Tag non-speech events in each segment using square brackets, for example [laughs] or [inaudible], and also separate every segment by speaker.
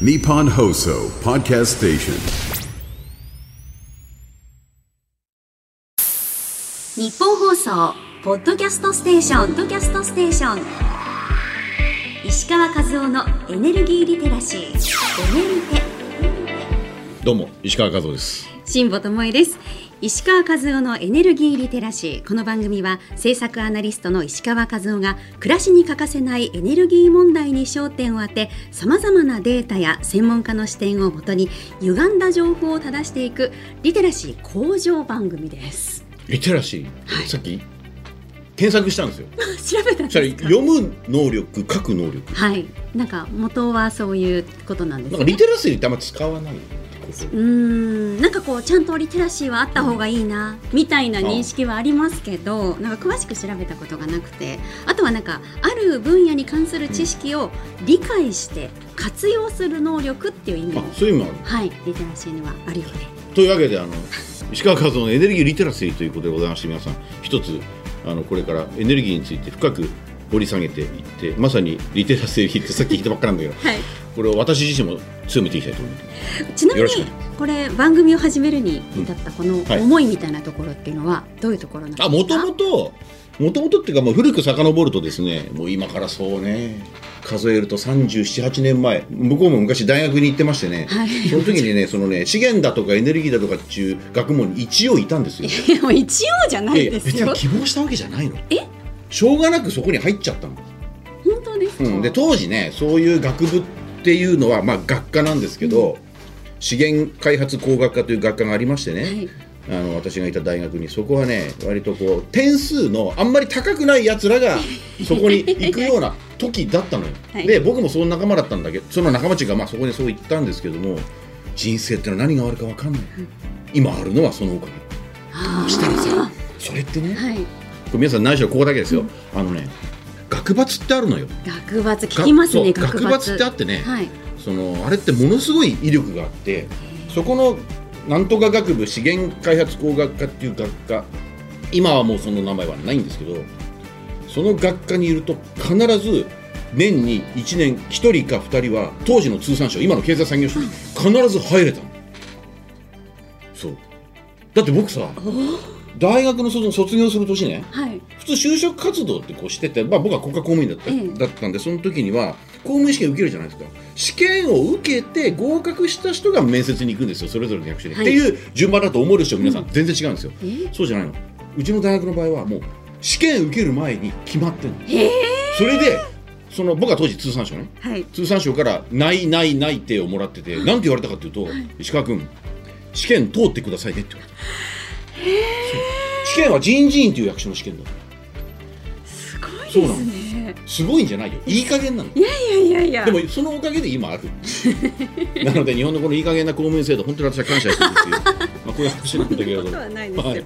Speaker 1: Nippon Hoso Podcast Station.
Speaker 2: 日本放送ポッドキャストステーションポッドキャストステーション石川和夫のエネルギーリテラシーエネルテ
Speaker 3: どうも石川和夫です。
Speaker 2: 辛坊智恵です石川和夫のエネルギーリテラシー。この番組は政策アナリストの石川和夫が暮らしに欠かせないエネルギー問題に焦点を当てさまざまなデータや専門家の視点をもとに歪んだ情報を正していくリテラシー向上番組です。
Speaker 3: リテラシー、
Speaker 2: はい。
Speaker 3: さっき検索したんですよ。[laughs]
Speaker 2: 調べたんですか？
Speaker 3: 読む能力書く能力。
Speaker 2: はい。なんか元はそういうことなんですね。
Speaker 3: なんかリテラシーってあんま使わない？ってこと
Speaker 2: うーん。なんかこうちゃんとリテラシーはあった方がいいなみたいな認識はありますけどなんか詳しく調べたことがなくてあとはなんかある分野に関する知識を理解して活用する能力っていう意味
Speaker 3: あ
Speaker 2: も
Speaker 3: そういう意味もある。
Speaker 2: はい。リテラシーにはあるようで。
Speaker 3: というわけであの石川和夫のエネルギーリテラシーということでございまして皆さん一つあのこれからエネルギーについて深く掘り下げていってまさにリテラシーってさっき言ったばっかなんだけど
Speaker 2: はい。
Speaker 3: これを私自身も強めていきたいと思います
Speaker 2: ちなみにこれ番組を始めるに至ったこの
Speaker 3: はい。
Speaker 2: 思いみたいなところっていうのはどういうところなんですか？
Speaker 3: あもともともともとっていうかもう古く遡るとですねもう今からそうね数えると378年前向こうも昔大学に行ってましてね、
Speaker 2: はい。
Speaker 3: その時にねそのね資源だとかエネルギーだとかっていう学問に一応いたんですよ。[laughs]
Speaker 2: 一応じゃないです
Speaker 3: 別
Speaker 2: よ
Speaker 3: に希望したわけじゃないの。
Speaker 2: え？
Speaker 3: しょうがなくそこに入っちゃったの、
Speaker 2: 本当ですか、
Speaker 3: うん、で当時ねそういう学部っていうのはまあ学科なんですけど、資源開発工学科という学科がありましてね、
Speaker 2: はい。
Speaker 3: あの私がいた大学にそこはね割とこう点数のあんまり高くないやつらが [laughs] そこに行くような時だったのよ、
Speaker 2: はい。
Speaker 3: で僕もその仲間だったんだけどその仲間ちがまあそこにそう言ったんですけども人生ってのは何があるか分かんない、今あるのはそのおかげ。
Speaker 2: あ
Speaker 3: そしたらさそれってね、
Speaker 2: ーはい
Speaker 3: これ皆さん内緒ここだけですよ、あのね学閥ってあるのよ。
Speaker 2: 学閥聞きますね
Speaker 3: 学閥ってあってね、
Speaker 2: はい。
Speaker 3: そのあれってものすごい威力があってそこのなんとか学部資源開発工学科っていう学科今はもうその名前はないんですけどその学科にいると必ず年に1年1人か2人は当時の通産省今の経済産業省に必ず入れたの。そう。だって僕さ大学の卒卒業する年ね。
Speaker 2: はい。
Speaker 3: 普通就職活動ってこうしてて、まあ、僕は国家公務員だった,、
Speaker 2: ええ。
Speaker 3: だったんでその時には公務員試験受けるじゃないですか。試験を受けて合格した人が面接に行くんですよそれぞれの役所に、
Speaker 2: はい。
Speaker 3: っていう順番だと思うでしょ皆さん、全然違うんですよ。
Speaker 2: え
Speaker 3: そうじゃないの。うちの大学の場合はもう試験受ける前に決まってるの。
Speaker 2: へえ。
Speaker 3: それでその僕は当時通産省ね。
Speaker 2: はい。
Speaker 3: 通産省から「ないないない」ってをもらってて何て言われたかっていうと「石川君試験通ってくださいね」って言われた。そう試験は人事院っていう役所の試験だ
Speaker 2: すごい
Speaker 3: そうなの。
Speaker 2: ですね
Speaker 3: すごいんじゃないよ。いい加減なの。
Speaker 2: いやいやいやいや。
Speaker 3: でもそのおかげで今ある。[laughs] なので日本のこのいい加減な公務員制度本当に私は感謝してるんですよ。まあこういう話なんだけれど。[laughs]
Speaker 2: ことはないですよ、
Speaker 3: はい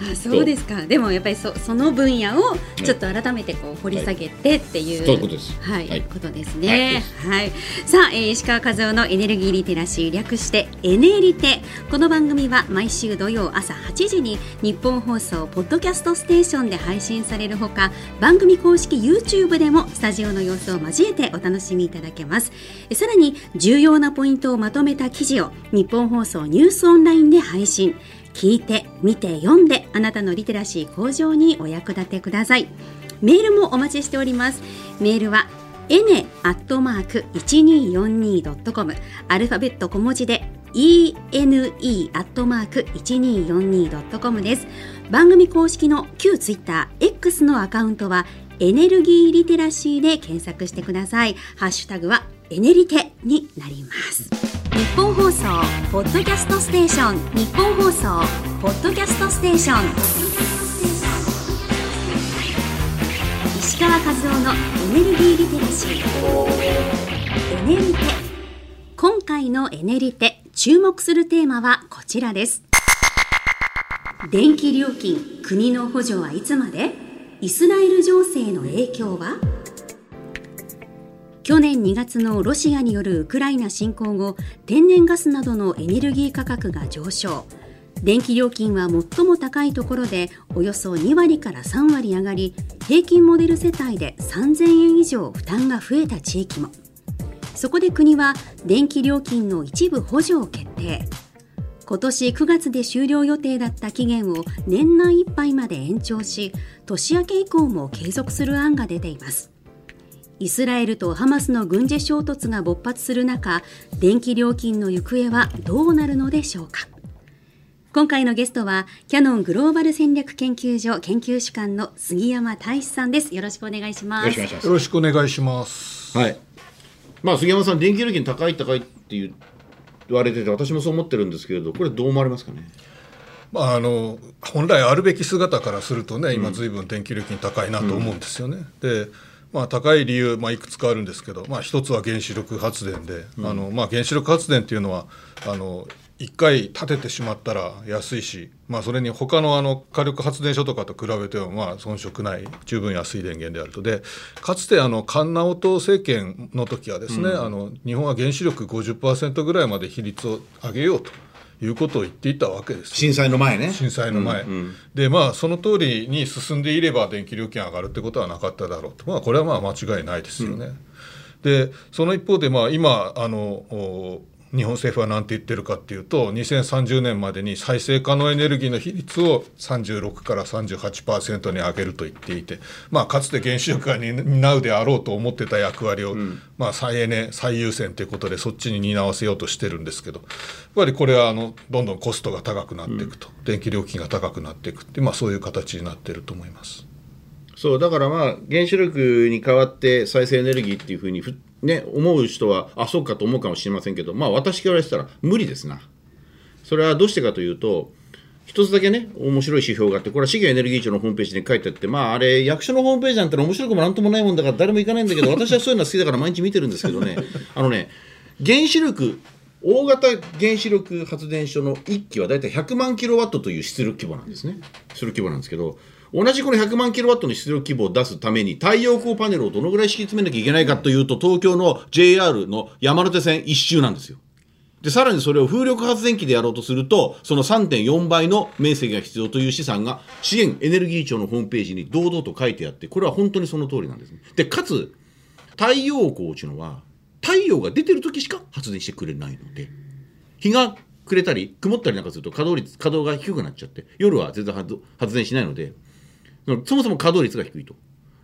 Speaker 2: あそうですかでもやっぱりそその分野をちょっと改めてこう掘り下げてっていう、
Speaker 3: そういうことです
Speaker 2: はい、
Speaker 3: はい
Speaker 2: ことです
Speaker 3: は
Speaker 2: ね。はい、さあ、えー石川和夫のエネルギーリテラシー略してエネリテ。この番組は毎週土曜朝8時に日本放送ポッドキャストステーションで配信されるほか、番組公式 YouTube でもスタジオの様子を交えてお楽しみいただけます。えさらに重要なポイントをまとめた記事を日本放送ニュースオンラインで配信。聞いて、見て、読んで、あなたのリテラシー向上にお役立てください。メールもお待ちしております。メールは、エネアットマーク 1242.com アルファベット小文字で ene アットマーク 1242.com です。番組公式の旧ツイッター X のアカウントはエネルギーリテラシーで検索してください。ハッシュタグはエネリテになります。日本放送ポッドキャストステーション。日本放送ポッドキャストステーション。石川和夫のエネルギーリテラシー。エネリテ。今回のエネリテ注目するテーマはこちらです。電気料金国の補助はいつまで？イスラエル情勢の影響は？去年2月のロシアによるウクライナ侵攻後天然ガスなどのエネルギー価格が上昇。電気料金は最も高いところでおよそ2割から3割上がり平均モデル世帯で3000円以上負担が増えた地域も。そこで国は電気料金の一部補助を決定。今年9月で終了予定だった期限を年内いっぱいまで延長し年明け以降も継続する案が出ています。イスラエルとハマスの軍事衝突が勃発する中電気料金の行方はどうなるのでしょうか今回のゲストはキヤノングローバル戦略研究所研究主幹の杉山大志さんですよろしくお願いします
Speaker 3: よろしくお願いします
Speaker 4: よろしくお願いします。
Speaker 3: はい。まあ杉山さん電気料金高い高いって言われてて私もそう思ってるんですけれどこれどう思われますかね？
Speaker 4: まああの本来あるべき姿からするとね、今ずいぶん電気料金高いなと思うんですよね。で。まあ、高い理由、まあ、いくつかあるんですけど、まあ、一つは原子力発電で、あのまあ、原子力発電っていうのはあの1回建ててしまったら安いし、まあ、それに他のあの火力発電所とかと比べてもまあ遜色ない十分安い電源であると。でかつてあの菅直人政権の時はですね、あの日本は原子力50%ぐらいまで比率を上げようということを言っていたわけです。
Speaker 3: 震災の前ね。
Speaker 4: 震災の前、でまあその通りに進んでいれば電気料金上がるってことはなかっただろうと、まあ、これはまあ間違いないですよね。でその一方でまあ今あのお日本政府は何て言ってるかっていうと2030年までに再生可能エネルギーの比率を36から38%に上げると言っていて、まあ、かつて原子力が担うであろうと思ってた役割を、まあ、再エネ最優先ということでそっちに担わせようとしてるんですけどやっぱりこれはあのどんどんコストが高くなっていくと、電気料金が高くなっていくって、まあ、そういう形になってると思います。
Speaker 3: そうだからまあ原子力に代わって再生エネルギーっていうふうにふね思う人はあそうかと思うかもしれませんけどまあ私からしたら無理ですな。それはどうしてかというと一つだけね面白い指標があってこれは資源エネルギー庁のホームページに書いてあってまああれ役所のホームページなんて面白くもなんともないもんだから誰も行かないんだけど私はそういうの好きだから毎日見てるんですけどね [laughs] あのね原子力大型原子力発電所の1基はだいたい100万キロワットという出力規模なんですね出力規模なんですけど同じこの100万キロワットの出力規模を出すために太陽光パネルをどのぐらい敷き詰めなきゃいけないかというと東京の JR の山手線一周なんですよ。でさらにそれを風力発電機でやろうとするとその3.4倍の面積が必要という試算が資源エネルギー庁のホームページに堂々と書いてあってこれは本当にその通りなんですね。でかつ太陽光っていうのは太陽が出てる時しか発電してくれないので日が暮れたり曇ったりなんかすると稼働率稼働が低くなっちゃって夜は全然発電しないのでそもそも稼働率が低いと。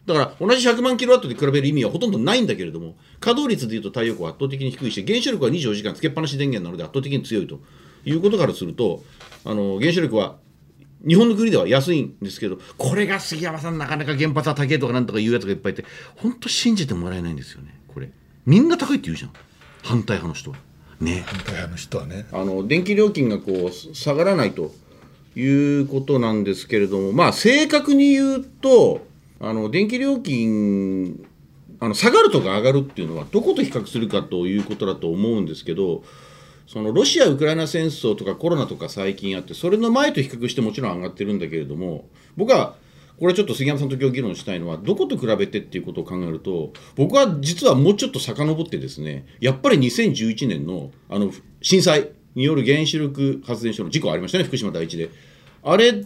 Speaker 3: だから同じ100万キロワットで比べる意味はほとんどないんだけれども稼働率でいうと太陽光は圧倒的に低いし原子力は24時間つけっぱなし電源なので圧倒的に強いと。いうことからするとあの原子力は日本の国では安いんですけどこれが杉山さんなかなか原発は高いとかなんとか言うやつがいっぱいいて本当信じてもらえないんですよねこれ。みんな高いって言うじゃん。反対派の人は。ね。
Speaker 4: 反対派の人はね。
Speaker 3: あの電気料金がこう下がらないということなんですけれどもまあ正確に言うとあの電気料金あの下がるとか上がるっていうのはどこと比較するかということだと思うんですけどそのロシア・ウクライナ戦争とかコロナとか最近あってそれの前と比較してもちろん上がってるんだけれども僕はこれちょっと杉山さんと今日議論したいのはどこと比べてっていうことを考えると僕は実はもうちょっと遡ってですねやっぱり2011年のあの震災による原子力発電所の事故ありましたね福島第一で。あれ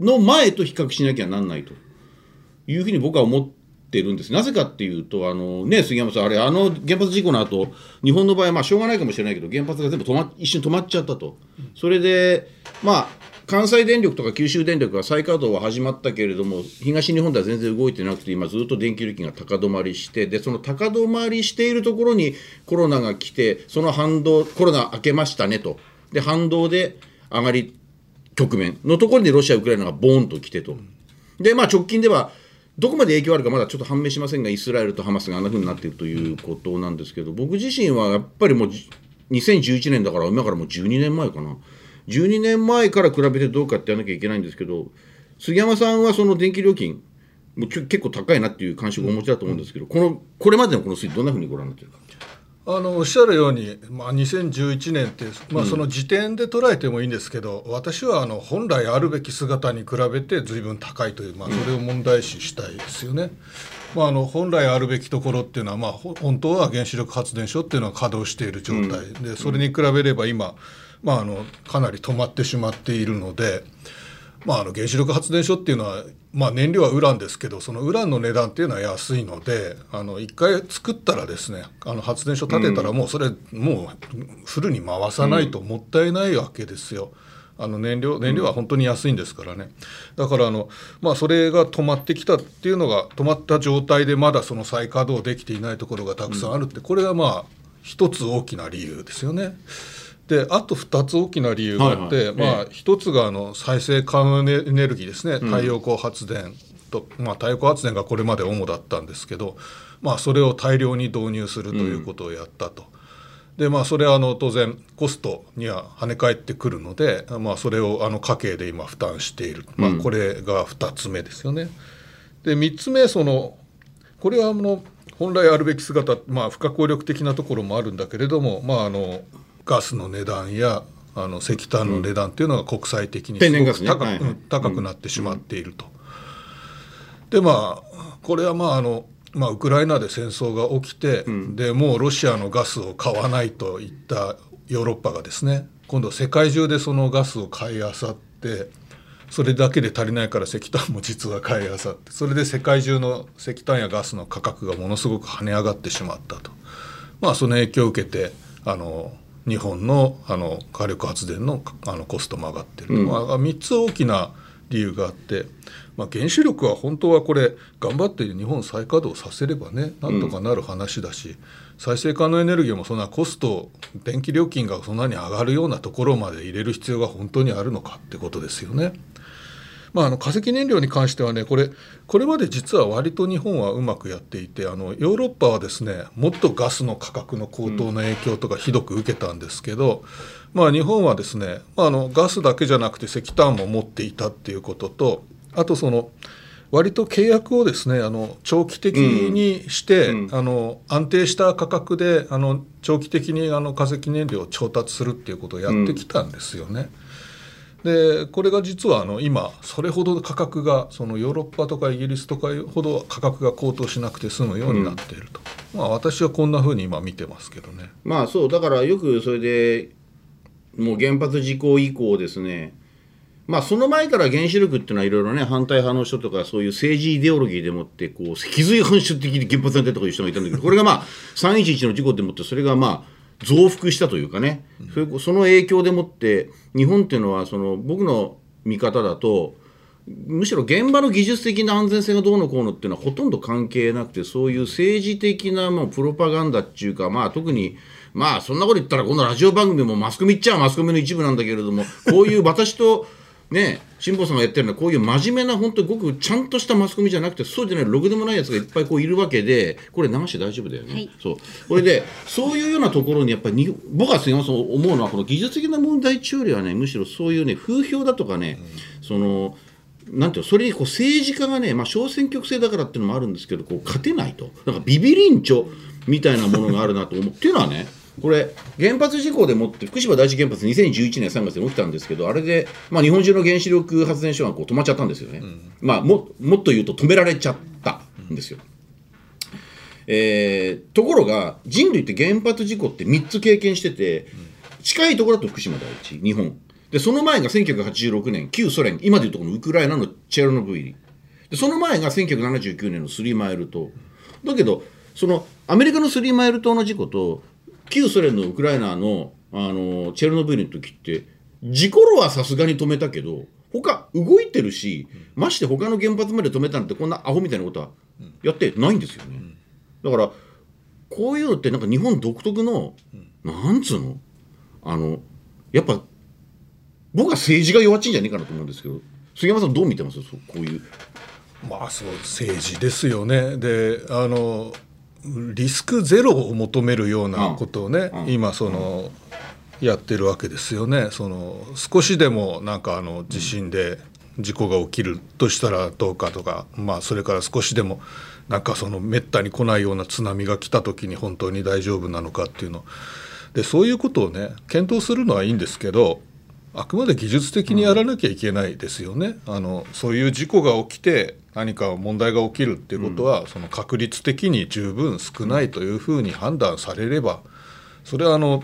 Speaker 3: の前と比較しなきゃなんないと。いうふうに僕は思ってるんです。なぜかっていうとあのね杉山さんあれあの原発事故の後日本の場合まあしょうがないかもしれないけど原発が全部止ま一瞬止まっちゃったと。それでまあ関西電力とか九州電力は再稼働は始まったけれども東日本では全然動いてなくて今ずっと電気料金が高止まりしてでその高止まりしているところにコロナが来てその反動コロナ明けましたねとで反動で上がり局面のところにロシア、ウクライナがボーンと来てと。で、まあ直近では、どこまで影響あるかまだちょっと判明しませんが、イスラエルとハマスがあんな風になっているということなんですけど、僕自身はやっぱりもう2011年だから、今からもう12年前かな。12年前から比べてどうかってやらなきゃいけないんですけど、杉山さんはその電気料金、もう結構高いなっていう感触をお持ちだと思うんですけど、このこれまでのこの推移、どんなふうにご覧になってるか。
Speaker 4: あのおっしゃるように、まあ、2011年って、まあ、その時点で捉えてもいいんですけど、うん、私はあの本来あるべき姿に比べて随分高いという、まあ、それを問題視したいですよね。まあ、あの本来あるべきところっていうのは、まあ、本当は原子力発電所っていうのは稼働している状態、うん、でそれに比べれば今、まあ、あのかなり止まってしまっているので、まあ、あの原子力発電所っていうのはまあ、燃料はウランですけどそのウランの値段っていうのは安いのであの1回作ったらですねあの発電所建てたらもうそれ、もうフルに回さないともったいないわけですよ。あの燃料燃料は本当に安いんですからね、だからあの、まあ、それが止まってきたっていうのが止まった状態でまだその再稼働できていないところがたくさんあるって、これがまあ一つ大きな理由ですよね。であと2つ大きな理由があって、はいはい、まあ、1つがあの再生可能エネルギーですね、太陽光発電と、まあ、太陽光発電がこれまで主だったんですけど、まあ、それを大量に導入するということをやったと。うん、でまあ、それはあの当然コストには跳ね返ってくるので、まあ、それをあの家計で今負担している、まあ、これが2つ目ですよね。で3つ目そのこれはあの本来あるべき姿、まあ、不可抗力的なところもあるんだけれども、まあ、あのガスの値段やあの石炭の値段っていうのが国際的にすごく高,、ねはい、高くなってしまっていると。でまあこれはまああのまあ、ウクライナで戦争が起きて、うん、でもうロシアのガスを買わないといったヨーロッパがですね今度世界中でそのガスを買いあさってそれだけで足りないから石炭も実は買いあさってそれで世界中の石炭やガスの価格がものすごく跳ね上がってしまったと、まあ、その影響を受けてあの日本のあの火力発電のあのコストも上がってる、うん、まあ、3つ大きな理由があって、まあ、原子力は本当はこれ頑張って日本再稼働させればねなんとかなる話だし、うん、再生可能エネルギーもそんなコスト電気料金がそんなに上がるようなところまで入れる必要が本当にあるのかってことですよね。まあ、あの化石燃料に関してはねこれこれまで実は割と日本はうまくやっていてあのヨーロッパはですねもっとガスの価格の高騰の影響とかひどく受けたんですけど、まあ、日本はですね、まあ、あのガスだけじゃなくて石炭も持っていたっていうこととあとその割と契約をですねあの長期的にして、うん、あの安定した価格であの長期的にあの化石燃料を調達するっていうことをやってきたんですよね。うんでこれが実はあの今それほど価格がそのヨーロッパとかイギリスとかほど価格が高騰しなくて済むようになっていると、うん、まあ、私はこんなふうに今見てますけどね。
Speaker 3: まあそうだからよくそれでもう原発事故以降ですね。まあその前から原子力っていうのはいろいろね反対派の人とかそういう政治イデオロギーでもってこう脊髄反射的に原発なんてとかいう人がいたんだけどこれがまあ311の事故でもってそれがまあ増幅したというかね、うん、その影響でもって日本っていうのはその僕の見方だとむしろ現場の技術的な安全性がどうのこうのっていうのはほとんど関係なくてそういう政治的なもうプロパガンダっていうかまあ特にまあそんなこと言ったらこのラジオ番組もマスコミっちゃマスコミの一部なんだけれどもこういう私とね辛坊さんがやってるのはこういう真面目な本当にごくちゃんとしたマスコミじゃなくてそうじゃないろくでもないやつがいっぱいこういるわけでこれ流して大丈夫だよね、はい、そう。これでそういうようなところにやっぱり僕はすみません思うのはこの技術的な問題中よりはねむしろそういうね風評だとかね、うん、そのなんていうそれにこう政治家がね、まあ、小選挙区制だからっていうのもあるんですけどこう勝てないと。なんかビビリンチョみたいなものがあるなと思う。っていうのはねこれ原発事故でもって福島第一原発2011年3月に起きたんですけどあれで、まあ、日本中の原子力発電所がこう止まっちゃったんですよね、うん、まあ、ももっと言うと止められちゃったんですよ、うん、えー、ところが人類って原発事故って3つ経験してて、近いところだと福島第一日本。でその前が1986年旧ソ連今でいうとこのウクライナのチェルノブイリ。でその前が1979年のスリーマイル島。だけどそのアメリカのスリーマイル島の事故と旧ソ連のウクライナのあのチェルノブイリの時って事故路はさすがに止めたけど他動いてるし、まして他の原発まで止めたなんてこんなアホみたいなことはやってないんですよね。だからこういうのってなんか日本独特の、なんつうの？あのやっぱ僕は政治が弱っちいんじゃねえかなと思うんですけど杉山さんどう見てます？こういう。
Speaker 4: まあそう政治ですよねであのリスクゼロを求めるようなことをね、うん、今その、やってるわけですよね。その少しでもなんかあの地震で事故が起きるとしたらどうかとか、まあ、それから少しでもなんかそのめったに来ないような津波が来た時に本当に大丈夫なのかっていうのでそういうことをね検討するのはいいんですけどあくまで技術的にやらなきゃいけないですよね。あのそういう事故が起きて何か問題が起きるっていうことは、うん、その確率的に十分少ないというふうに判断されればそれはあの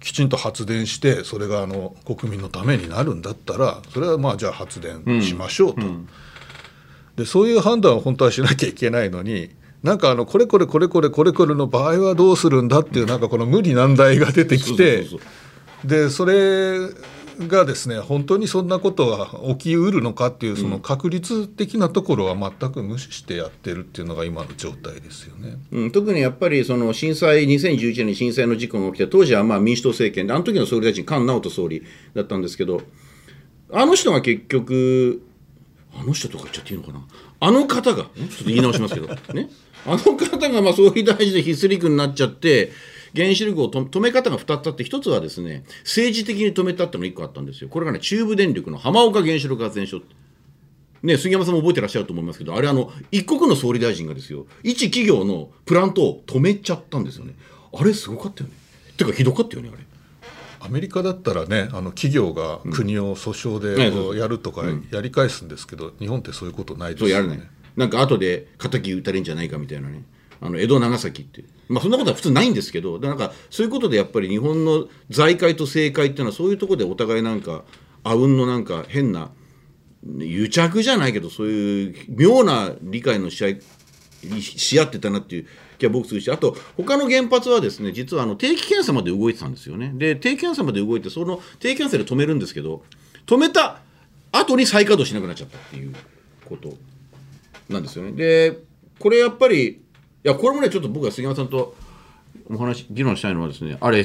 Speaker 4: きちんと発電してそれがあの国民のためになるんだったらそれはまあじゃあ発電しましょうと。うん。うん。でそういう判断を本当はしなきゃいけないのになんかあのこれこれこれこれこれこれの場合はどうするんだっていうなんかこの無理難題が出てきてでそれがですね本当にそんなことが起きうるのかっていうその確率的なところは全く無視してやってるっていうのが今の状態ですよね。
Speaker 3: うん、特にやっぱりその震災2011年に震災の事故が起きて当時はまあ民主党政権であの時の総理大臣菅直人総理だったんですけどあの人が結局あの人とか言っちゃっていいのかな？あの方がんちょっと言い直しますけどね。あの方がまあ総理大臣で必須陸になっちゃって原子力をと止め方が2つあって1つはですね政治的に止めたってのが1個あったんですよ。これがね中部電力の浜岡原子力発電所ね、杉山さんも覚えてらっしゃると思いますけどあれあの一国の総理大臣がですよ一企業のプラントを止めちゃったんですよね。あれすごかったよね。てかひどかったよねあれ。
Speaker 4: アメリカだったらねあの企業が国を訴訟
Speaker 3: ね
Speaker 4: でやるとかやり返すんですけど、日本ってそういうことないですよね。
Speaker 3: そうやるね。なんか後で敵撃たれんじゃないかみたいなねあの江戸長崎ってまあそんなことは普通ないんですけどなんかそういうことでやっぱり日本の財界と政界っていうのはそういうところでお互いなんかあうんのなんか変な癒着じゃないけどそういう妙な理解のし合いし合ってたなっていう気は僕するしあと他の原発はですね実はあの定期検査まで動いてたんですよね。で定期検査まで動いてその定期検査で止めるんですけど止めた後に再稼働しなくなっちゃったっていうことなんですよね。でこれやっぱりやこれもねちょっと僕は杉山さんとお話議論したいのはですねあれ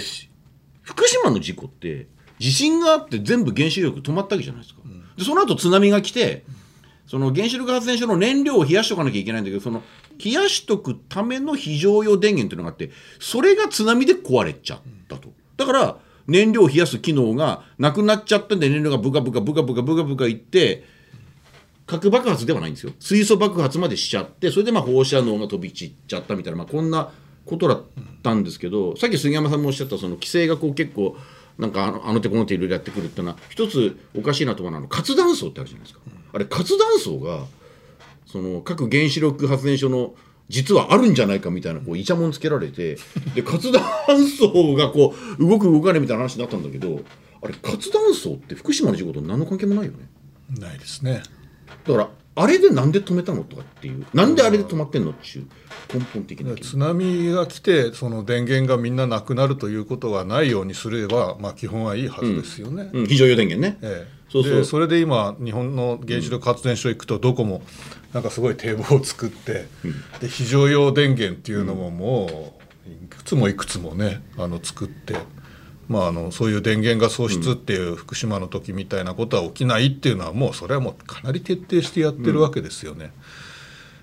Speaker 3: 福島の事故って地震があって全部原子力止まったわけじゃないですか、でその後津波が来てその原子力発電所の燃料を冷やしとかなきゃいけないんだけどその冷やしとくための非常用電源っていうのがあってそれが津波で壊れちゃったと。だから燃料を冷やす機能がなくなっちゃったんで燃料がブカブカブカブカブカブカいって核爆発ではないんですよ。水素爆発までしちゃってそれでまあ放射能が飛び散っちゃったみたいな、まあ、こんなことだったんですけど、さっき杉山さんもおっしゃったその規制がこう結構なんかあのあの手この手いろいろやってくるっていうのは一つおかしいなと思うのは活断層ってあるじゃないですか、あれ活断層がその各原子力発電所の実はあるんじゃないかみたいなこうイチャモンつけられてで活断層がこう動く動かないみたいな話になったんだけどあれ活断層って福島の事故と何の関係もないよね。
Speaker 4: ないですね。
Speaker 3: だからあれでなんで止めたのとかっていうなんであれで止まってんのっていう根本的な
Speaker 4: 津波が来てその電源がみんななくなるということがないようにすれば、まあ、基本はいいはずですよね。
Speaker 3: うん、非常用電源ね、
Speaker 4: ええ。
Speaker 3: そうそう。
Speaker 4: でそれで今日本の原子力発電所行くとどこもなんかすごい堤防を作って、で非常用電源っていうのももういくつもいくつもねあの作って、まあ、あのそういう電源が喪失っていう福島の時みたいなことは起きないっていうのはもうそれはもうかなり徹底してやってるわけですよね。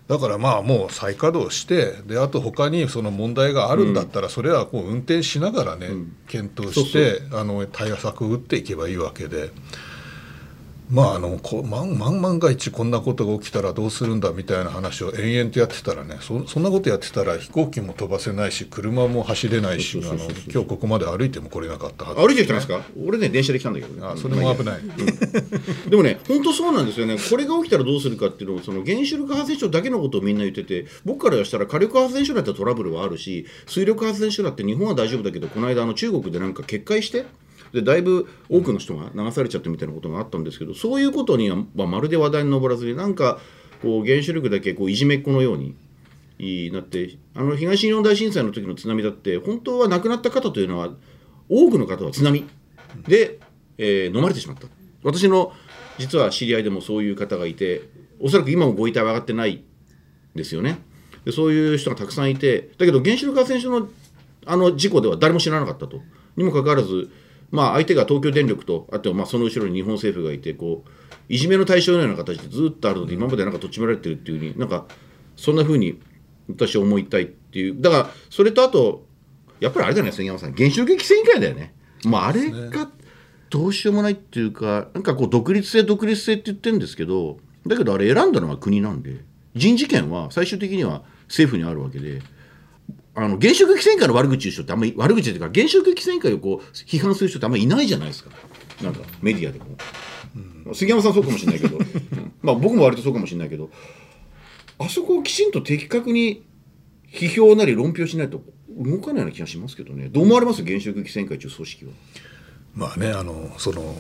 Speaker 4: だからまあもう再稼働してであと他にその問題があるんだったらそれはこう運転しながらね、検討してあの対策を打っていけばいいわけで。まああのこう万万万が一こんなことが起きたらどうするんだみたいな話を延々とやってたらねそそんなことやってたら飛行機も飛ばせないし車も走れないしあの今日ここまで歩いても来れなかったはず。
Speaker 3: 歩いてきたんですか？俺ね電車で来たんだけどね。
Speaker 4: あそれも危ない、
Speaker 3: でもね本当そうなんですよね。これが起きたらどうするかっていうのをその原子力発電所だけのことをみんな言ってて僕からしたら火力発電所だってトラブルはあるし水力発電所だって日本は大丈夫だけどこの間あの中国でなんか決壊してでだいぶ多くの人が流されちゃったみたいなことがあったんですけどそういうことには、まあ、まるで話題に上らずになんかこう原子力だけこういじめっ子のようになってあの東日本大震災の時の津波だって本当は亡くなった方というのは多くの方は津波で、えー飲まれてしまった。私の実は知り合いでもそういう方がいておそらく今もご遺体は上がってないですよね。でそういう人がたくさんいてだけど原子力発電所のあの事故では誰も知らなかったと。にもかかわらずまあ相手が東京電力とあとまあその後ろに日本政府がいてこういじめの対象のような形でずっとあるので今までなんかとっちめられてるっていうふうになんかそんなふうに私は思いたいっていう。だからそれとあとやっぱりあれじゃない杉山さん。原子力規制委員会だよね。まああれがどうしようもないっていうかなんかこう独立性独立性って言ってるんですけどだけどあれ選んだのは国なんで人事権は最終的には政府にあるわけであの原子力規制委員会の悪口言う人ってあんまり悪口っていうか原子力規制委員会をこう批判する人ってあんまりいないじゃないですかなんかメディアでも、杉山さんそうかもしれないけど、うん。まあ僕も割とそうかもしれないけど。あそこをきちんと的確に批評なり論評しないと動かないような気がしますけどね。どう思われます？原子力規制委員会という組織は。
Speaker 4: まあねあのその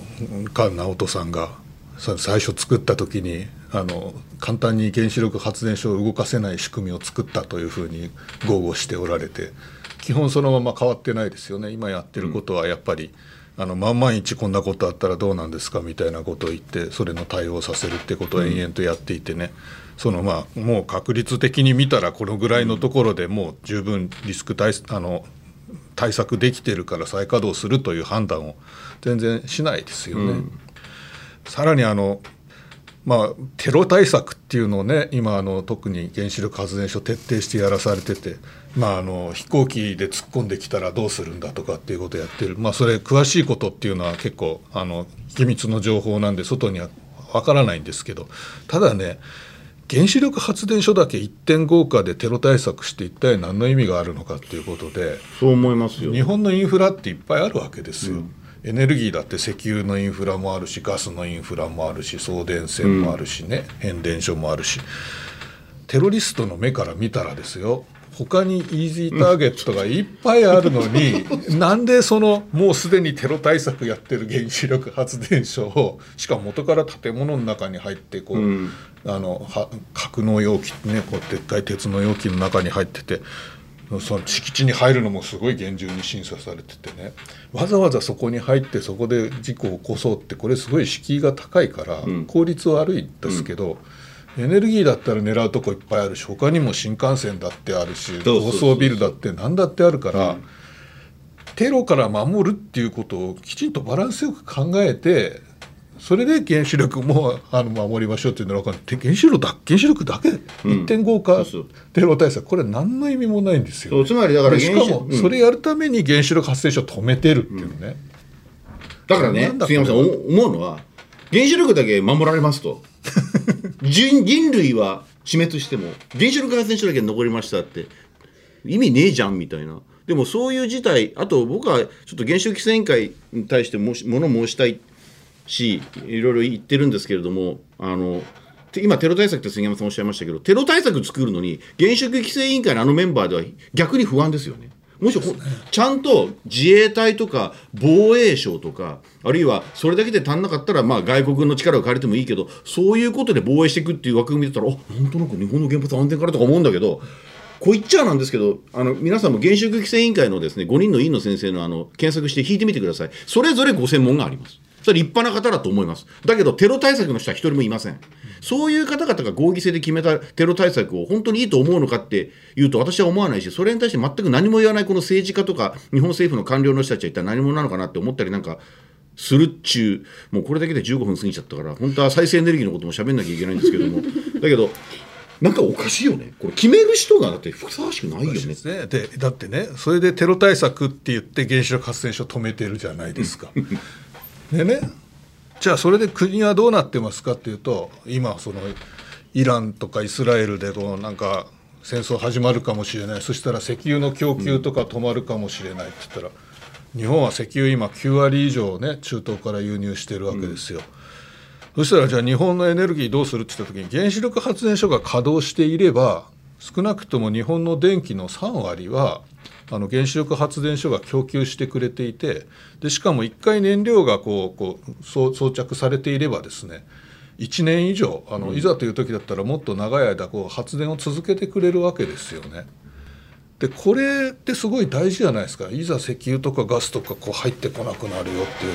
Speaker 4: 菅直人さんがさ最初作った時にあの簡単に原子力発電所を動かせない仕組みを作ったというふうに豪語しておられて基本そのまま変わってないですよね。今やってることはやっぱり、あの万万一こんなことあったらどうなんですかみたいなことを言ってそれの対応させるってことを延々とやっていてね、そのまあもう確率的に見たらこのぐらいのところでもう十分リスク対あの対策できてるから再稼働するという判断を全然しないですよね。さらにあのまあ、テロ対策っていうのをね今あの特に原子力発電所徹底してやらされてて、まあ、あの飛行機で突っ込んできたらどうするんだとかっていうことをやってる、まあ、それ詳しいことっていうのは結構あの秘密の情報なんで外にはわからないんですけどただね原子力発電所だけ一点豪華でテロ対策して一体何の意味があるのかっていうことで
Speaker 3: そう思いますよ。
Speaker 4: 日本のインフラっていっぱいあるわけですよ。うんエネルギーだって石油のインフラもあるしガスのインフラもあるし送電線もあるしね、うん、変電所もあるし。テロリストの目から見たらですよ他にイージーターゲットがいっぱいあるのに、うん、なんでそのもうすでにテロ対策やってる原子力発電所をしかも元から建物の中に入ってこう、うん、あの格納容器ねこうでっかい鉄の容器の中に入っててその敷地に入るのもすごい厳重に審査されててね。わざわざそこに入ってそこで事故を起こそうってこれすごい敷居が高いから効率悪いんですけど、うん、エネルギーだったら狙うとこいっぱいあるし他にも新幹線だってあるし高層ビルだって何だってあるから、うん、テロから守るっていうことをきちんとバランスよく考えてそれで原子力もあの守りましょうっていうのは分かる原子力だ原子力だけ、1.5化テロ対策。これ何の意味もないんですよ、
Speaker 3: つまりだから
Speaker 4: しかもそれやるために原子力発電所を止めてるっていうね、
Speaker 3: だからね杉山さん思うのは原子力だけ守られますと。[laughs] 人人類は死滅しても原子力発電所だけ残りましたって。意味ねえじゃんみたいな。でもそういう事態あと僕はちょっと原子力規制委員会に対してもの申したいしいろいろ言ってるんですけれどもあの今、テロ対策って杉山さんおっしゃいましたけど、テロ対策作るのに、原子力規制委員会のあのメンバーでは逆に不安ですよね。もしちゃんと自衛隊とか防衛省とか、あるいはそれだけで足んなかったら、まあ、外国の力を借りてもいいけど、そういうことで防衛していくっていう枠組みだったら、あなんとなく日本の原発安全からとか思うんだけど、こう言っちゃなんですけど、あの皆さんも原子力規制委員会のですね5人の委員の先生のあの検索して引いてみてください。それぞれご専門があります。それ立派な方だと思います。だけど、テロ対策の人は一人もいません。そういう方々が合議制で決めたテロ対策を本当にいいと思うのかっていうと、私は思わないし、それに対して全く何も言わないこの政治家とか、日本政府の官僚の人たちは一体何者なのかなって思ったりなんか、するっちゅう、もうこれだけで15分過ぎちゃったから、本当は再生エネルギーのことも喋んなきゃいけないんですけども、だけど、なんかおかしいよね、これ、決める人がだってふさわしくないよね。
Speaker 4: ねでだってね、それでテロ対策って言って、原子力発電所止めてるじゃないですか。[laughs] でねじゃあそれで国はどうなってますかっていうと今そのイランとかイスラエルでこうなんか戦争始まるかもしれないそしたら石油の供給とか止まるかもしれないって言ったら、日本は石油今9割以上ね中東から輸入してるわけですよ。そしたらじゃあ日本のエネルギーどうするって言った時に原子力発電所が稼働していれば少なくとも日本の電気の3割はあの原子力発電所が供給してくれていてでしかも1回燃料がこうこう装着されていればですね1年以上あの、いざという時だったらもっと長い間こう発電を続けてくれるわけですよね。でこれってすごい大事じゃないですか。いざ石油とかガスとかこう入ってこなくなるよっていう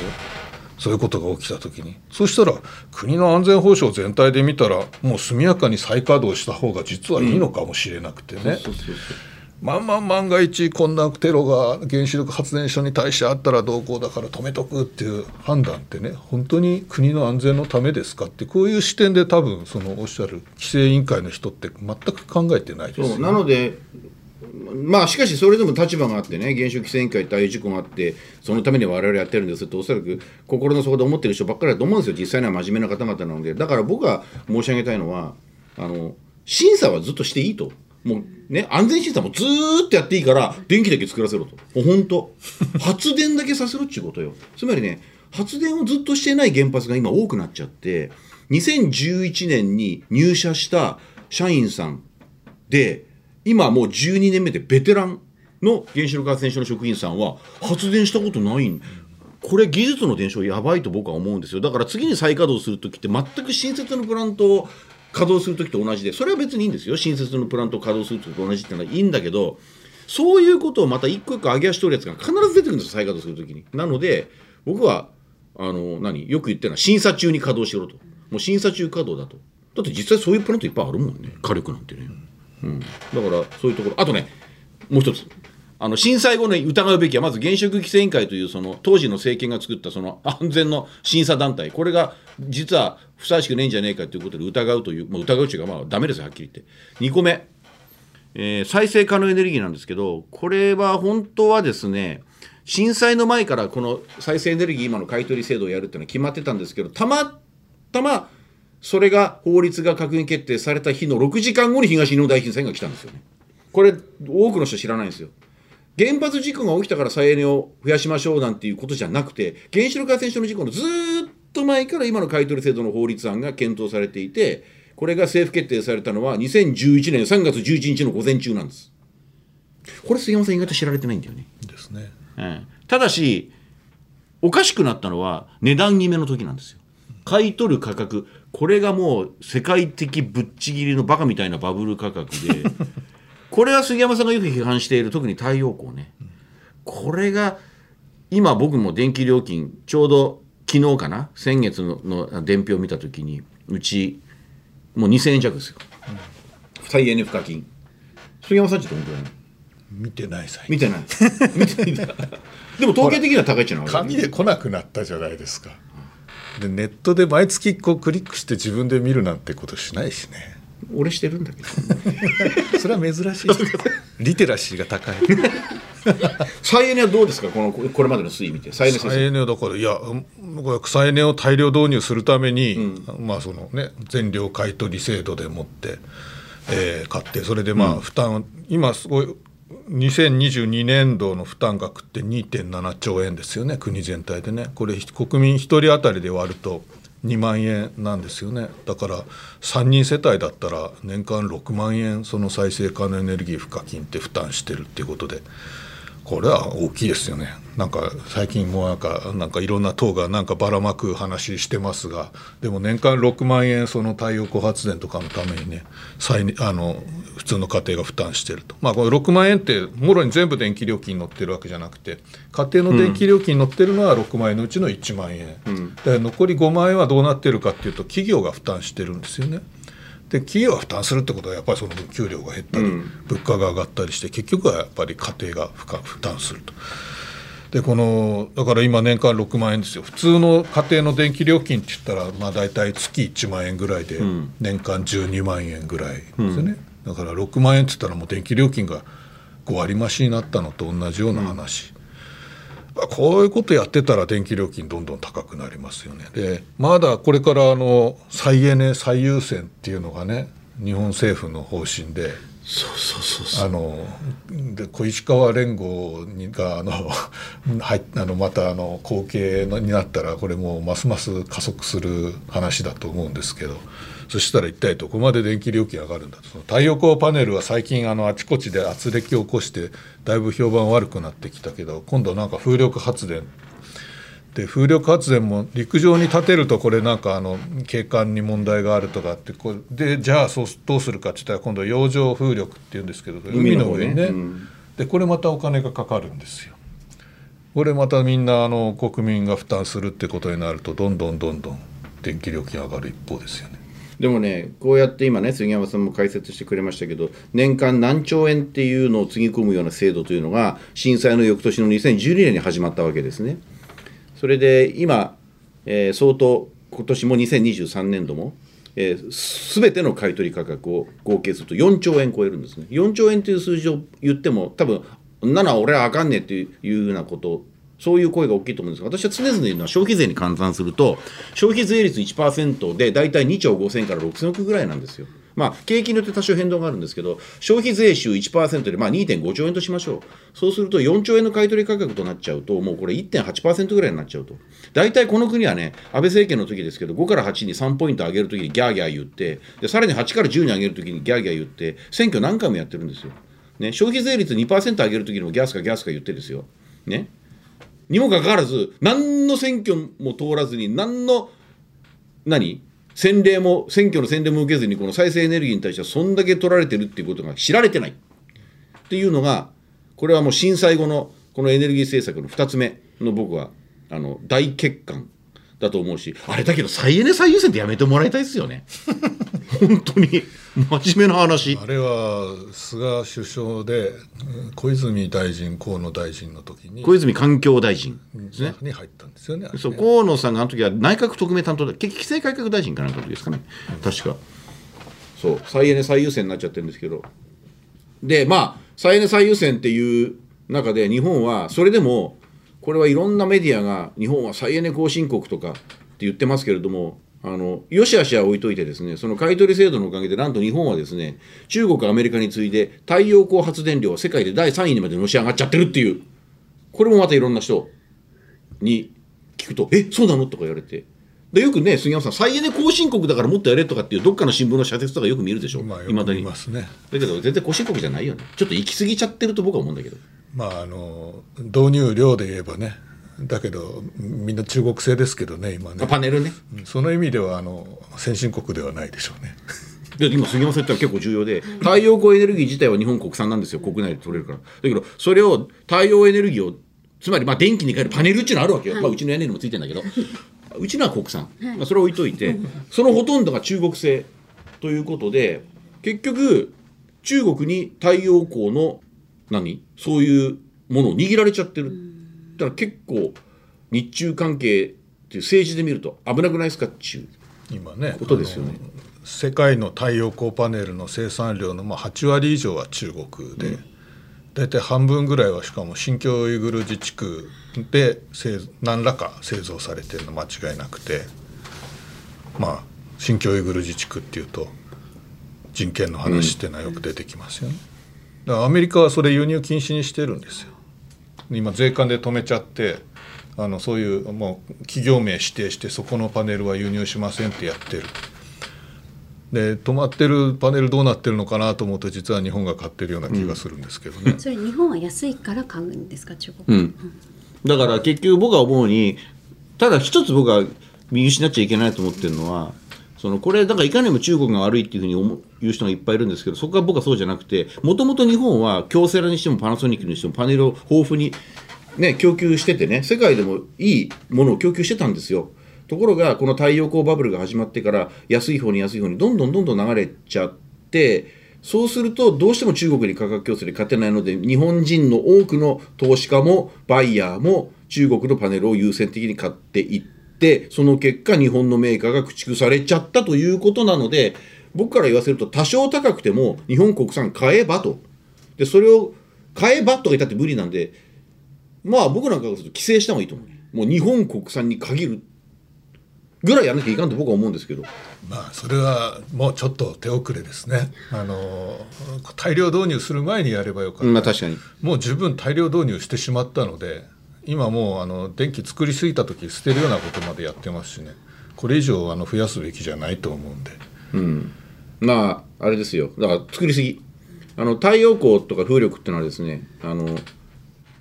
Speaker 4: そういうことが起きた時に。そしたら国の安全保障全体で見たらもう速やかに再稼働した方が実はいいのかもしれなくてね。まんまん万が一こんなテロが原子力発電所に対してあったらどうこうだから止めとくっていう判断ってね本当に国の安全のためですかってこういう視点で多分そのおっしゃる規制委員会の人って全く考えてないです。
Speaker 3: よ、ね、なのでまあしかしそれでも立場があってね原子力規制委員会大事故があってそのために我々やってるんですっておそらく心の底で思ってる人ばっかりだと思うんですよ。実際には真面目な方々なので。だから僕が申し上げたいのはあの審査はずっとしていいと。もうね、安全審査もずーっとやっていいから、電気だけ作らせろと。もう本当。[laughs] 発電だけさせろっていうことよ。つまりね、発電をずっとしてない原発が今多くなっちゃって、2011年に入社した社員さんで、今もう12年目でベテランの原子力発電所の職員さんは発電したことないこれ技術の伝承やばいと僕は思うんですよだから次に再稼働する時って全く新設のプラントを稼働する時と同じでそれは別にいいんですよ。新設のプラントを稼働する時と同じっていうのはいいんだけどそういうことをまた一個一個上げ足取るやつが必ず出てくるんですよ再稼働する時に。なので僕はあの何よく言ってるのは審査中に稼働しろと。もう審査中稼働だと。だって実際そういうプラントいっぱいあるもんね。火力なんてね、うん、だからそういうところ。あとねもう一つ。あの震災後に疑うべきはまず原子力規制委員会というその当時の政権が作ったその安全の審査団体これが実はふさわしくないんじゃないかということで疑うという、まあ、疑うというかまあダメですよはっきり言って2個目、えー再生可能エネルギーなんですけどこれは本当はですね震災の前からこの再生エネルギー今の買い取り制度をやるっていうのは決まってたんですけどたまたまそれが法律が閣議決定された日の6時間後に東日本大震災が来たんですよね。これ多くの人知らないんですよ。原発事故が起きたから再エネを増やしましょうなんていうことじゃなくて原子力発電所の事故のずーっと前から今の買い取り制度の法律案が検討されていてこれが政府決定されたのは2011年3月11日の午前中なんです。これ杉山さん意外と知られてないんだよね。
Speaker 4: ですね
Speaker 3: ええただしおかしくなったのは値段決めの時なんですよ買い取る価格これがもう世界的ぶっちぎりのバカみたいなバブル価格でこれは杉山さんがよく批判している特に太陽光ね。これが今僕も電気料金ちょうど昨日かな？先月のの伝票を見た時にうちもう2000円弱ですよ。再エネ賦課金杉山さんちどのくらい
Speaker 4: 見てない最近。
Speaker 3: 見てない。見てない。でも統計的には高いっちゃうのは
Speaker 4: 紙で来なくなったじゃないですか。でネットで毎月こうクリックして自分で見るなんてことしないしね。
Speaker 3: 俺してるんだけど
Speaker 4: それは珍しい。[laughs] リテラシーが高い。[laughs]
Speaker 3: 再エネはどうですか？このこれまでの推移見て。再エネ
Speaker 4: 再エネをだからいや僕は再エネを大量導入するために、まあそのね全量買い取り制度でもって、えー買ってそれでまあ負担、今すごい2022年度の負担額って2.7兆円ですよね。国全体でね。これ国民1人当たりで割ると2万円なんですよね。だから3人世帯だったら年間6万円その再生可能エネルギー賦課金って負担してるっていうことで。これは大きいですよね。なんか最近もうなんかなんかいろんな党がなんかばらまく話してますがでも年間6万円その太陽光発電とかのためにね再あの普通の家庭が負担してると。まあこの6万円ってもろに全部電気料金に乗ってるわけじゃなくて家庭の電気料金に乗ってるのは6万円のうちの1万円、で残り5万円はどうなってるかっていうと企業が負担してるんですよね。で企業が負担するってことはやっぱりその分給料が減ったり、物価が上がったりして結局はやっぱり家庭が負担すると。でこのだから今年間6万円ですよ。普通の家庭の電気料金って言ったらまあ大体月1万円ぐらいで年間12万円ぐらいですよね、だから6万円って言ったらもう電気料金が5割増しになったのと同じような話、まあこういうことやってたら電気料金どんどん高くなりますよね。でまだこれからあの再エネ最優先っていうのがね日本政府の方針で
Speaker 3: そうそうそうそう
Speaker 4: あので小石川連合にがあの [laughs] はいあのまたあの後継のになったらこれもうますます加速する話だと思うんですけどそしたら一体どこまで電気料金上がるんだと。その太陽光パネルは最近あのあちこちで圧力を起こしてだいぶ評判悪くなってきたけど今度なんか風力発電。で風力発電も陸上に建てるとこれなんかあの景観に問題があるとかってこれでじゃあそうどうするかって言ったら今度洋上風力っていうんですけど海の上にね。
Speaker 3: ね。うん。
Speaker 4: でこれまたお金がかかるんですよ。これまたみんなあの国民が負担するってことになるとどんどんどんどん電気料金上がる一方ですよね。
Speaker 3: でもねこうやって今ね杉山さんも解説してくれましたけど年間何兆円っていうのをつぎ込むような制度というのが震災の翌年の2012年に始まったわけですね。それで今、えー相当今年も2023年度も、えー、全ての買取価格を合計すると4兆円超えるんですね。4兆円という数字を言っても多分なら俺はあかんねっていうようなことそういう声が大きいと思うんですが私は常々言うのは消費税に換算すると消費税率1%で大体2兆5000から6000億ぐらいなんですよ。まあ、景気によって多少変動があるんですけど、消費税収1%で、まあ、2.5兆円としましょう。そうすると4兆円の買取価格となっちゃうと、もうこれ1.8%ぐらいになっちゃうと。大体この国はね、安倍政権の時ですけど、5から8に3ポイント上げるときにギャーギャー言って、でさらに8から10に上げるときにギャーギャー言って、選挙何回もやってるんですよ。ね、消費税率2%上げるときにもギャースかギャースか言ってですよ。ね。にもかかわらず何の選挙も通らずに何の何？洗礼も選挙の洗礼も受けずにこの再生エネルギーに対してはそんだけ取られてるっていうことが知られてない。っていうのがこれはもう震災後のこのエネルギー政策の2つ目の僕はあの大欠陥だと思うしあれだけど再エネ最優先ってやめてもらいたいですよね。本当に。真面目な話。
Speaker 4: あれは菅首相でうん小泉大臣河野大臣の時に。
Speaker 3: 小泉環境大臣。ですね。
Speaker 4: に入ったんですよね。
Speaker 3: そう河野さんがあの時は内閣特命担当だ。結局規制改革大臣かなんかの時ですかね、確か。そう。再エネ最優先になっちゃってるんですけど。でまあ再エネ最優先っていう中で日本はそれでもこれはいろんなメディアが日本は再エネ後進国とかって言ってますけれどもあのよしあしは置いといてですねその買取制度のおかげでなんと日本はですね中国アメリカに次いで太陽光発電量は世界で第3位にまでのし上がっちゃってるっていう。これもまたいろんな人に聞くと「えそうなの?」とか言われて。でよくね杉山さん再エネ後進国だからもっとやれとかっていうどっかの新聞の社説とかよく見るでしょいまだに。だ
Speaker 4: 見ますね。
Speaker 3: けど全然後進国じゃないよね。ちょっと行き過ぎちゃってると僕は思うんだけど。
Speaker 4: まああの導入量で言えばねだけどみんな中国製ですけどね今ね。
Speaker 3: パネルね。
Speaker 4: うん。その意味ではあの先進国ではないでしょうね。
Speaker 3: で今杉山さん言ったら結構重要で太陽光エネルギー自体は日本国産なんですよ国内で取れるから。だけどそれを太陽エネルギーをつまりまあ電気に変えるパネルっていうのはあるわけよ、まあ、うちの屋根にもついてるんだけど。[laughs] うちのは国産、まあ、それは置いといてそのほとんどが中国製ということで結局中国に太陽光の何？そういうものを握られちゃってるだから結構日中関係っていう政治で見ると危なくないですかっう
Speaker 4: 今ね
Speaker 3: ことですよね
Speaker 4: 世界の太陽光パネルの生産量のまあ8割以上は中国で、大体半分ぐらいはしかも新疆ウイグル自治区で製何らか製造されてるの間違いなくてまあ新疆ウイグル自治区っていうと人権の話っていうのはよく出てきますよね。だからアメリカはそれ輸入禁止にしてるんですよ。今税関で止めちゃってあのそういうもう企業名指定してそこのパネルは輸入しませんってやってる。で止まってるパネルどうなってるのかなと思うと実は日本が買ってるような気がするんですけどね、
Speaker 2: それ日本は安いから買うんですか中国、
Speaker 3: うん、だから結局僕は思うにただ一つ僕は見失っちゃいけないと思ってるのはそのこれだからいかにも中国が悪いっていうふうに思う言う人がいっぱいいるんですけどそこは僕はそうじゃなくてもともと日本は京セラにしてもパナソニックにしてもパネルを豊富に、ね、供給しててね世界でもいいものを供給してたんですよ。ところがこの太陽光バブルが始まってから安い方に安い方にどんどんどんどん流れちゃってそうするとどうしても中国に価格競争で勝てないので日本人の多くの投資家もバイヤーも中国のパネルを優先的に買っていってその結果日本のメーカーが駆逐されちゃったということなので僕から言わせると多少高くても日本国産買えばと。でそれを買えばとか言ったって無理なんでまあ僕なんかがすると規制した方がいいと思う。もう日本国産に限る。ぐらいやらなきゃいかんと僕は思うんですけど。
Speaker 4: まあそれはもうちょっと手遅れですね。あの大量導入する前にやればよかった、
Speaker 3: まあ確かに。
Speaker 4: もう十分大量導入してしまったので今もうあの電気作りすぎた時捨てるようなことまでやってますしね。これ以上あの増やすべきじゃないと思うんで。うん。
Speaker 3: まああれですよ。だから作りすぎ。あの太陽光とか風力ってのはですねあの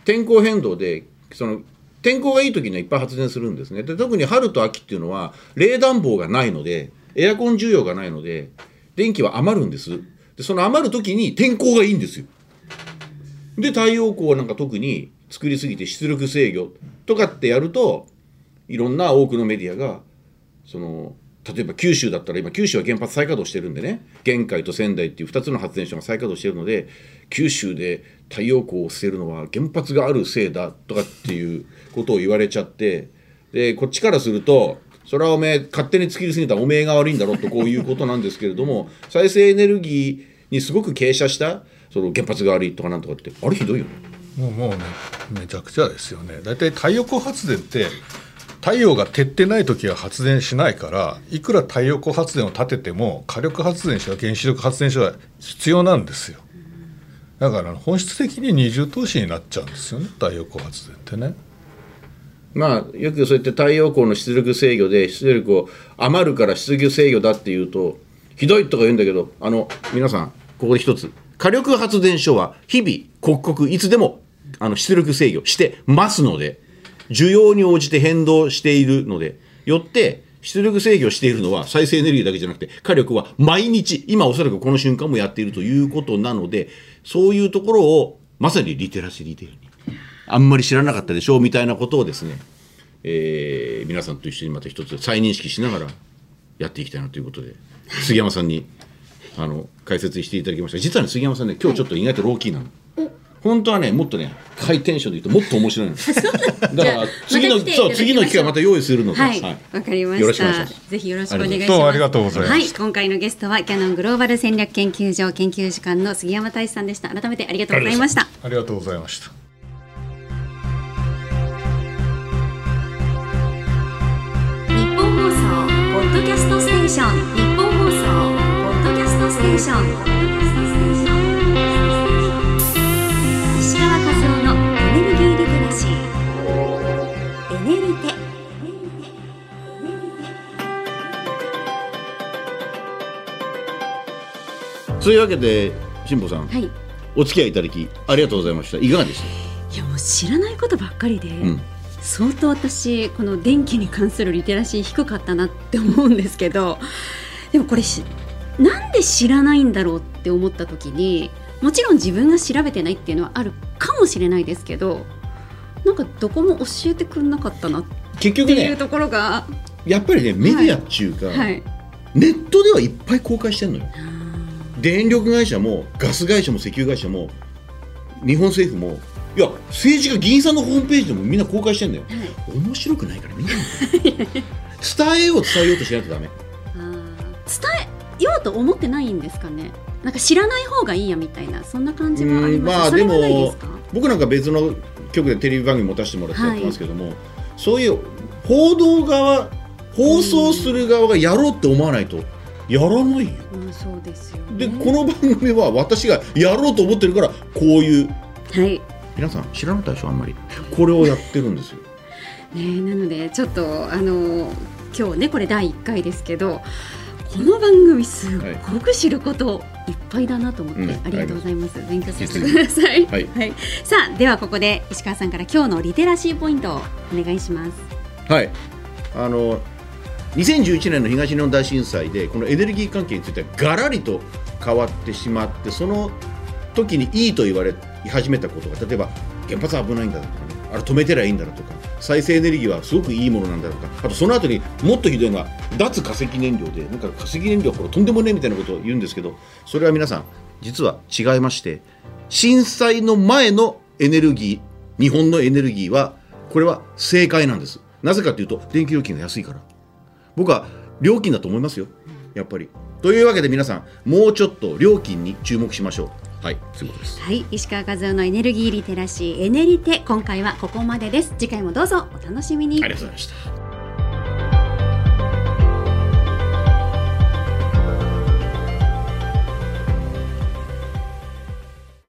Speaker 3: 天候変動でその天候がいい時にはいっぱい発電するんですね。で特に春と秋っていうのは冷暖房がないのでエアコン需要がないので電気は余るんです。でその余る時に天候がいいんですよ。で太陽光なんか特に作りすぎて出力制御とかってやるといろんな多くのメディアがその例えば九州だったら今九州は原発再稼働してるんでね玄海と仙台っていう2つの発電所が再稼働してるので九州で太陽光を捨てるのは原発があるせいだとかっていうことを言われちゃってでこっちからするとそれはおめえ勝手に作りすぎたおめえが悪いんだろとこういうことなんですけれども再生エネルギーにすごく傾斜したその原発が悪いとかなんとかってあれひどいよね。
Speaker 4: もうもうねめちゃくちゃですよね。大体太陽光発電って太陽が照ってない時は発電しないからいくら太陽光発電を立てても火力発電所や原子力発電所は必要なんですよ。だから本質的に二重投資になっちゃうんですよね太陽光発電ってね。
Speaker 3: まあよくそうやって太陽光の出力制御で出力を余るから出力制御だっていうとひどいとか言うんだけどあの皆さんここで一つ。火力発電所は日々刻々いつでもあの出力制御してますので需要に応じて変動しているのでよって出力制御しているのは再生エネルギーだけじゃなくて火力は毎日今おそらくこの瞬間もやっているということなのでそういうところをまさにリテラシーリテールにあんまり知らなかったでしょうみたいなことをですね、えー皆さんと一緒にまた一つ再認識しながらやっていきたいなということで杉山さんにあの解説していただきました実はね杉山さんね今日ちょっと意外とローキーなの。本当はねもっとねハイテンションで言うともっと面白いの [laughs] だから次のそう次の機会また用意するので、
Speaker 2: はい、わ、かりま
Speaker 3: よろし
Speaker 2: した
Speaker 3: くお願いします。
Speaker 2: ぜひよろしくお願いします。
Speaker 4: どうもありがとうございました
Speaker 2: はい、今回のゲストはキャノングローバル戦略研究所研究時間の杉山大志さんでした。改めてありがとうございました。
Speaker 4: ありがとうございました。
Speaker 2: 日本放送ポッドキャストステーション。日本放送ポッドキャストステーション川和夫のエネルギーリテラシーエネルテ
Speaker 3: そういうわけで辛坊さん、
Speaker 2: はい
Speaker 3: お付き合いいただきありがとうございました。いかがでした？
Speaker 2: いやもう知らないことばっかりで、
Speaker 3: ん。
Speaker 2: 相当私この電気に関するリテラシー低かったなって思うんですけどでもこれしなんで知らないんだろうって思った時にもちろん自分が調べてないっていうのはあるかもしれないですけどなんかどこも教えてくれなかったなっ
Speaker 3: 結局ね
Speaker 2: ていうところが、
Speaker 3: やっぱりねメディアっちゅうか、
Speaker 2: はい、
Speaker 3: ネットではいっぱい公開してんのよ。電力会社もガス会社も石油会社も日本政府もいや政治家議員さんのホームページでもみんな公開してんだよ、面白くないからみんな伝えよう伝えようとしないとダメ。
Speaker 2: 伝えようと思ってないんですかねなんか知らない方がいいやみたいなそんな感じもあります？
Speaker 3: まあでも僕なんか別の局でテレビ番組持たせてもらって
Speaker 2: はい
Speaker 3: やってますけども、そういう報道側放送する側がやろうって思わないとやらないよ。
Speaker 2: うん、そうですよ、ね。
Speaker 3: でこの番組は私がやろうと思ってるからこういう。
Speaker 2: はい、
Speaker 3: 皆さん知らなかったでしょあんまり。これをやってるんですよ。[laughs]
Speaker 2: ね、なのでちょっとあの今日ねこれ第1回ですけどこの番組すっごく知ることいっぱいだなと思って、
Speaker 3: うん
Speaker 2: ありがとうございます。勉強させてください、
Speaker 3: はい。
Speaker 2: さあではここで石川さんから今日のリテラシーポイントをお願いします。
Speaker 3: はい。あの2011年の東日本大震災でこのエネルギー関係についてはガラリと変わってしまってその時にいいと言われ始めたことが例えば原発は危ないんだとかねあれ止めてりゃいいんだとか再生エネルギーはすごくいいものなんだろうか。あとその後にもっとひどいのが脱化石燃料でなんか化石燃料はこれとんでもねえみたいなことを言うんですけどそれは皆さん実は違いまして震災の前のエネルギー日本のエネルギーはこれは正解なんです。なぜかというと電気料金が安いから。僕は料金だと思いますよ。やっぱり。というわけで皆さんもうちょっと料金に注目しましょう。はいそういうことです。
Speaker 2: はい石川和夫のエネルギーリテラシーエネリテ今回はここまでです。次回もどうぞお楽しみに。
Speaker 3: ありがとうございました